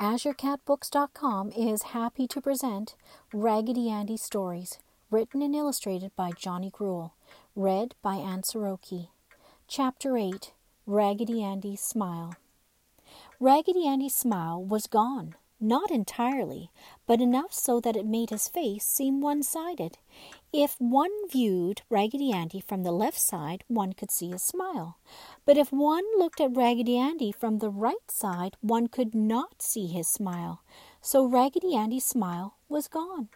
AzureCatBooks.com is happy to present Raggedy Andy Stories, written and illustrated by Johnny Gruelle, read by Anne Soroke. Chapter 8 Raggedy Andy's Smile. Raggedy Andy's smile was gone. Not entirely, but enough so that it made his face seem one sided. If one viewed Raggedy Andy from the left side, one could see his smile. But if one looked at Raggedy Andy from the right side, one could not see his smile. So Raggedy Andy's smile was gone.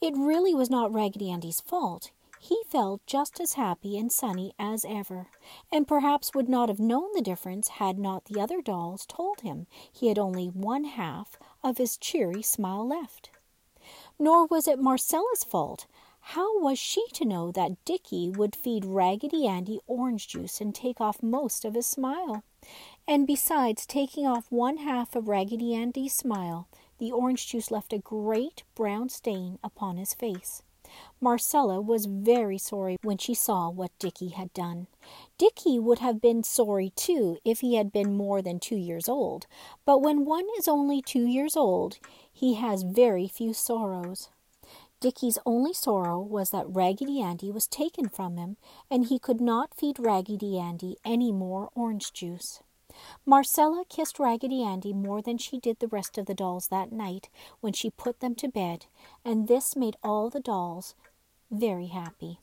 It really was not Raggedy Andy's fault. He felt just as happy and sunny as ever, and perhaps would not have known the difference had not the other dolls told him he had only one half of his cheery smile left. Nor was it Marcella's fault. How was she to know that Dickie would feed Raggedy Andy orange juice and take off most of his smile? And besides taking off one half of Raggedy Andy's smile, the orange juice left a great brown stain upon his face. Marcella was very sorry when she saw what Dickie had done. Dickie would have been sorry too if he had been more than two years old, but when one is only two years old, he has very few sorrows. Dickie's only sorrow was that Raggedy Andy was taken from him, and he could not feed Raggedy Andy any more orange juice. Marcella kissed Raggedy Andy more than she did the rest of the dolls that night when she put them to bed, and this made all the dolls very happy.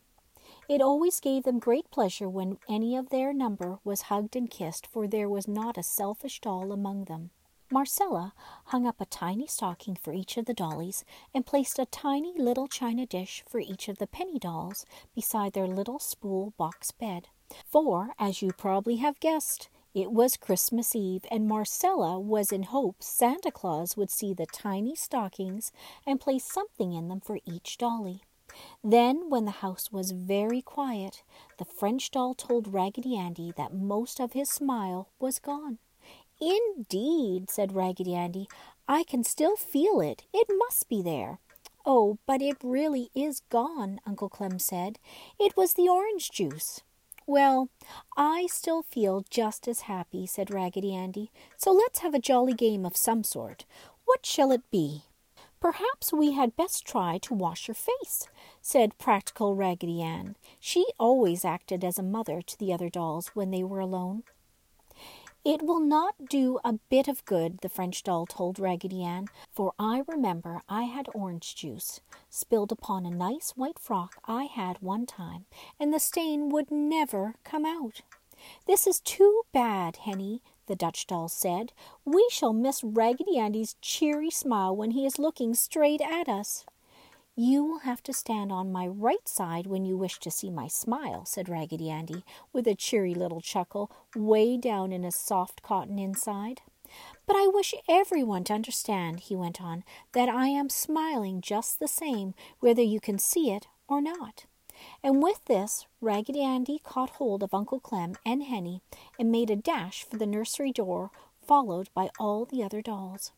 It always gave them great pleasure when any of their number was hugged and kissed, for there was not a selfish doll among them. Marcella hung up a tiny stocking for each of the dollies and placed a tiny little china dish for each of the penny dolls beside their little spool box bed. For, as you probably have guessed, it was Christmas Eve, and Marcella was in hopes Santa Claus would see the tiny stockings and place something in them for each dolly. Then, when the house was very quiet, the French doll told Raggedy Andy that most of his smile was gone. Indeed, said Raggedy Andy, I can still feel it. It must be there. Oh, but it really is gone, Uncle Clem said. It was the orange juice. Well, I still feel just as happy, said Raggedy Andy. So let's have a jolly game of some sort. What shall it be? Perhaps we had best try to wash your face, said practical Raggedy Ann. She always acted as a mother to the other dolls when they were alone. It will not do a bit of good, the French doll told Raggedy Ann, for I remember I had orange juice spilled upon a nice white frock I had one time, and the stain would never come out. This is too bad, Henny, the Dutch doll said. We shall miss Raggedy Andy's cheery smile when he is looking straight at us. You will have to stand on my right side when you wish to see my smile, said Raggedy Andy, with a cheery little chuckle way down in his soft cotton inside. But I wish everyone to understand, he went on, that I am smiling just the same, whether you can see it or not. And with this, Raggedy Andy caught hold of Uncle Clem and Henny and made a dash for the nursery door, followed by all the other dolls.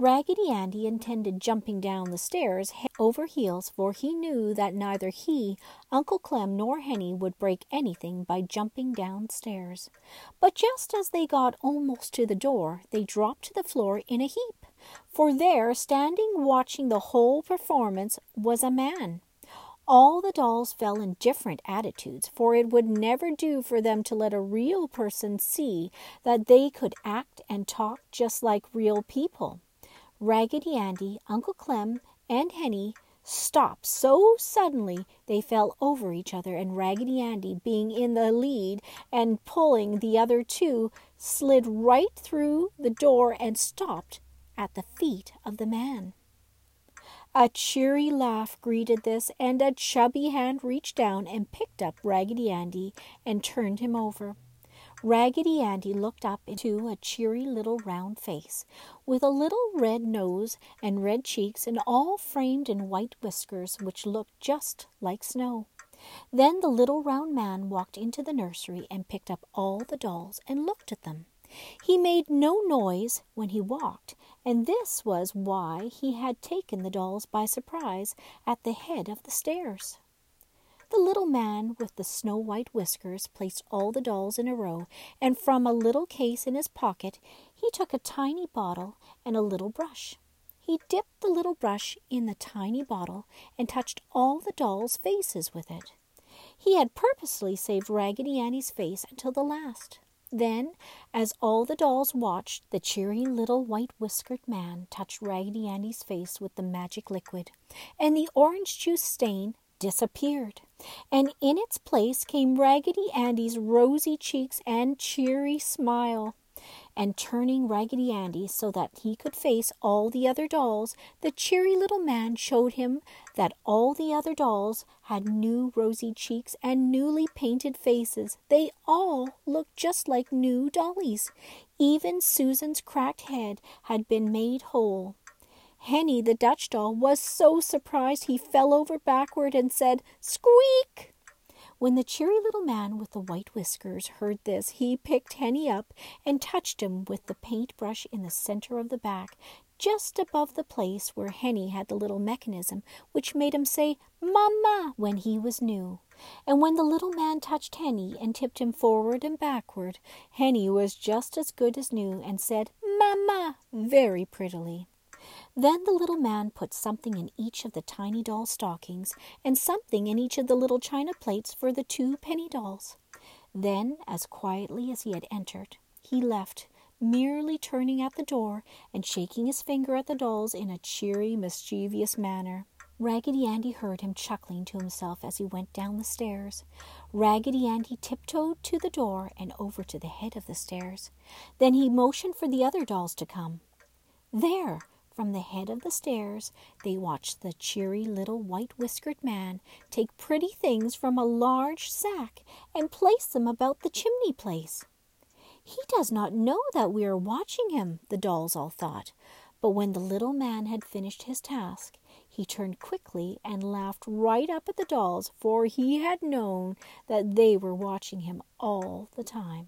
Raggedy Andy intended jumping down the stairs over heels, for he knew that neither he, Uncle Clem, nor Henny would break anything by jumping downstairs. But just as they got almost to the door, they dropped to the floor in a heap, for there, standing watching the whole performance, was a man. All the dolls fell in different attitudes, for it would never do for them to let a real person see that they could act and talk just like real people. Raggedy Andy, Uncle Clem, and Henny stopped so suddenly they fell over each other, and Raggedy Andy, being in the lead and pulling the other two, slid right through the door and stopped at the feet of the man. A cheery laugh greeted this, and a chubby hand reached down and picked up Raggedy Andy and turned him over. Raggedy Andy looked up into a cheery little round face, with a little red nose and red cheeks, and all framed in white whiskers which looked just like snow. Then the little round man walked into the nursery and picked up all the dolls and looked at them. He made no noise when he walked, and this was why he had taken the dolls by surprise at the head of the stairs. The little man with the snow white whiskers placed all the dolls in a row, and from a little case in his pocket he took a tiny bottle and a little brush. He dipped the little brush in the tiny bottle and touched all the dolls' faces with it. He had purposely saved Raggedy Andy's face until the last. Then, as all the dolls watched, the cheery little white whiskered man touched Raggedy Andy's face with the magic liquid, and the orange juice stain disappeared, and in its place came Raggedy Andy's rosy cheeks and cheery smile and turning Raggedy Andy so that he could face all the other dolls, the cheery little man showed him that all the other dolls had new rosy cheeks and newly painted faces. They all looked just like new dollies. Even Susan's cracked head had been made whole. Henny, the Dutch doll, was so surprised he fell over backward and said, Squeak! When the cheery little man with the white whiskers heard this, he picked Henny up and touched him with the paint brush in the center of the back, just above the place where Henny had the little mechanism which made him say Mama when he was new. And when the little man touched Henny and tipped him forward and backward, Henny was just as good as new and said Mama very prettily. Then the little man put something in each of the tiny doll stockings and something in each of the little china plates for the two penny dolls. Then, as quietly as he had entered, he left, merely turning at the door and shaking his finger at the dolls in a cheery, mischievous manner. Raggedy Andy heard him chuckling to himself as he went down the stairs. Raggedy Andy tiptoed to the door and over to the head of the stairs. Then he motioned for the other dolls to come. There! From the head of the stairs, they watched the cheery little white whiskered man take pretty things from a large sack and place them about the chimney place. He does not know that we are watching him, the dolls all thought. But when the little man had finished his task, he turned quickly and laughed right up at the dolls, for he had known that they were watching him all the time.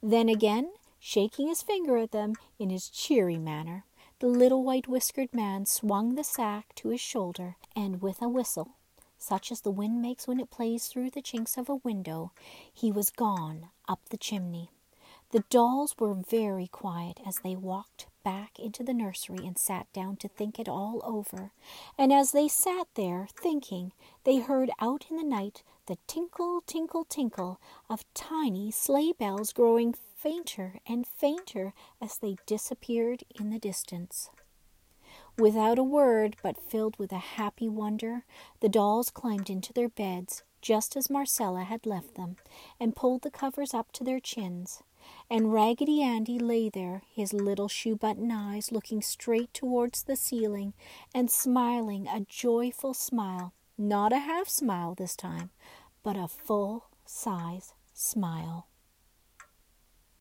Then again, shaking his finger at them in his cheery manner, the little white whiskered man swung the sack to his shoulder, and with a whistle, such as the wind makes when it plays through the chinks of a window, he was gone up the chimney. The dolls were very quiet as they walked back into the nursery and sat down to think it all over. And as they sat there thinking, they heard out in the night the tinkle, tinkle, tinkle of tiny sleigh bells growing fainter and fainter as they disappeared in the distance. Without a word, but filled with a happy wonder, the dolls climbed into their beds, just as Marcella had left them, and pulled the covers up to their chins. And Raggedy Andy lay there, his little shoe button eyes looking straight towards the ceiling and smiling a joyful smile, not a half smile this time, but a full size smile.